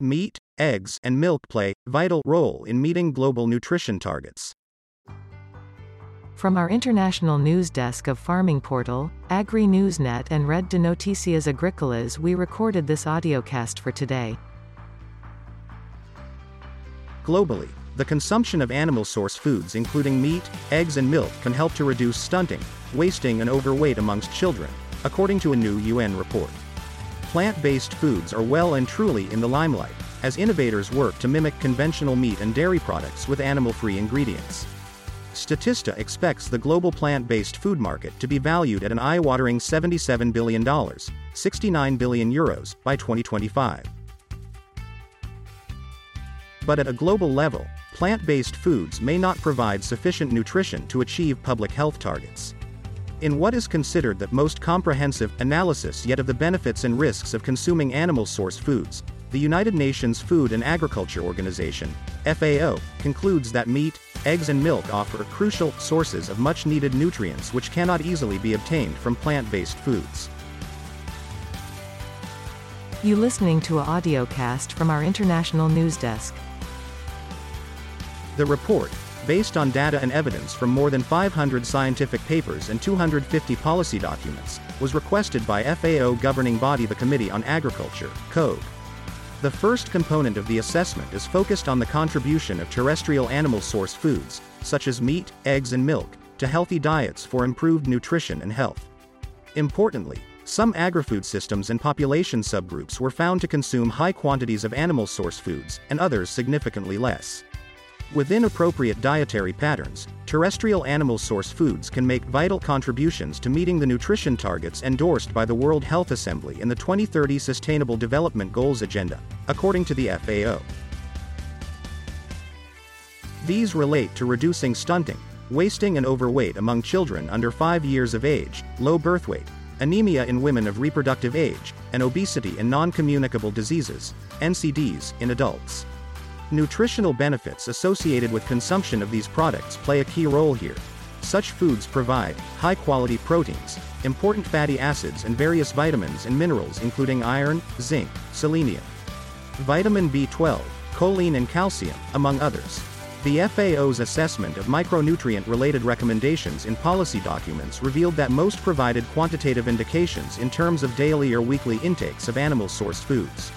meat, eggs, and milk play vital role in meeting global nutrition targets. From our international news desk of Farming Portal, Agri Newsnet and Red de Noticias Agricolas we recorded this audiocast for today. Globally, the consumption of animal source foods including meat, eggs and milk can help to reduce stunting, wasting and overweight amongst children, according to a new UN report. Plant-based foods are well and truly in the limelight, as innovators work to mimic conventional meat and dairy products with animal-free ingredients. Statista expects the global plant-based food market to be valued at an eye-watering $77 billion, 69 billion euros, by 2025. But at a global level, plant-based foods may not provide sufficient nutrition to achieve public health targets. In what is considered the most comprehensive analysis yet of the benefits and risks of consuming animal source foods, the United Nations Food and Agriculture Organization, FAO, concludes that meat, eggs and milk offer crucial sources of much needed nutrients which cannot easily be obtained from plant-based foods. You listening to a audio cast from our international news desk. The report, based on data and evidence from more than 500 scientific papers and 250 policy documents, was requested by FAO governing body the Committee on Agriculture, COAG. The first component of the assessment is focused on the contribution of terrestrial animal source foods, such as meat, eggs and milk, to healthy diets for improved nutrition and health. Importantly, some agri-food systems and population subgroups were found to consume high quantities of animal source foods, and others significantly less. Within appropriate dietary patterns, terrestrial animal source foods can make vital contributions to meeting the nutrition targets endorsed by the World Health Assembly in the 2030 Sustainable Development Goals Agenda, according to the FAO. These relate to reducing stunting, wasting and overweight among children under 5 years of age, low birth weight, anemia in women of reproductive age, and obesity and non-communicable diseases, NCDs, in adults. Nutritional benefits associated with consumption of these products play a key role here. Such foods provide high quality proteins, important fatty acids, and various vitamins and minerals, including iron, zinc, selenium, vitamin B12, choline, and calcium, among others. The FAO's assessment of micronutrient related recommendations in policy documents revealed that most provided quantitative indications in terms of daily or weekly intakes of animal sourced foods.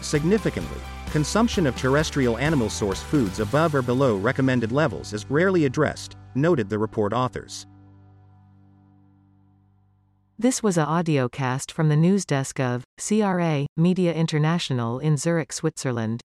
Significantly, Consumption of terrestrial animal source foods above or below recommended levels is rarely addressed, noted the report authors. This was a audio cast from the news desk of CRA Media International in Zurich, Switzerland.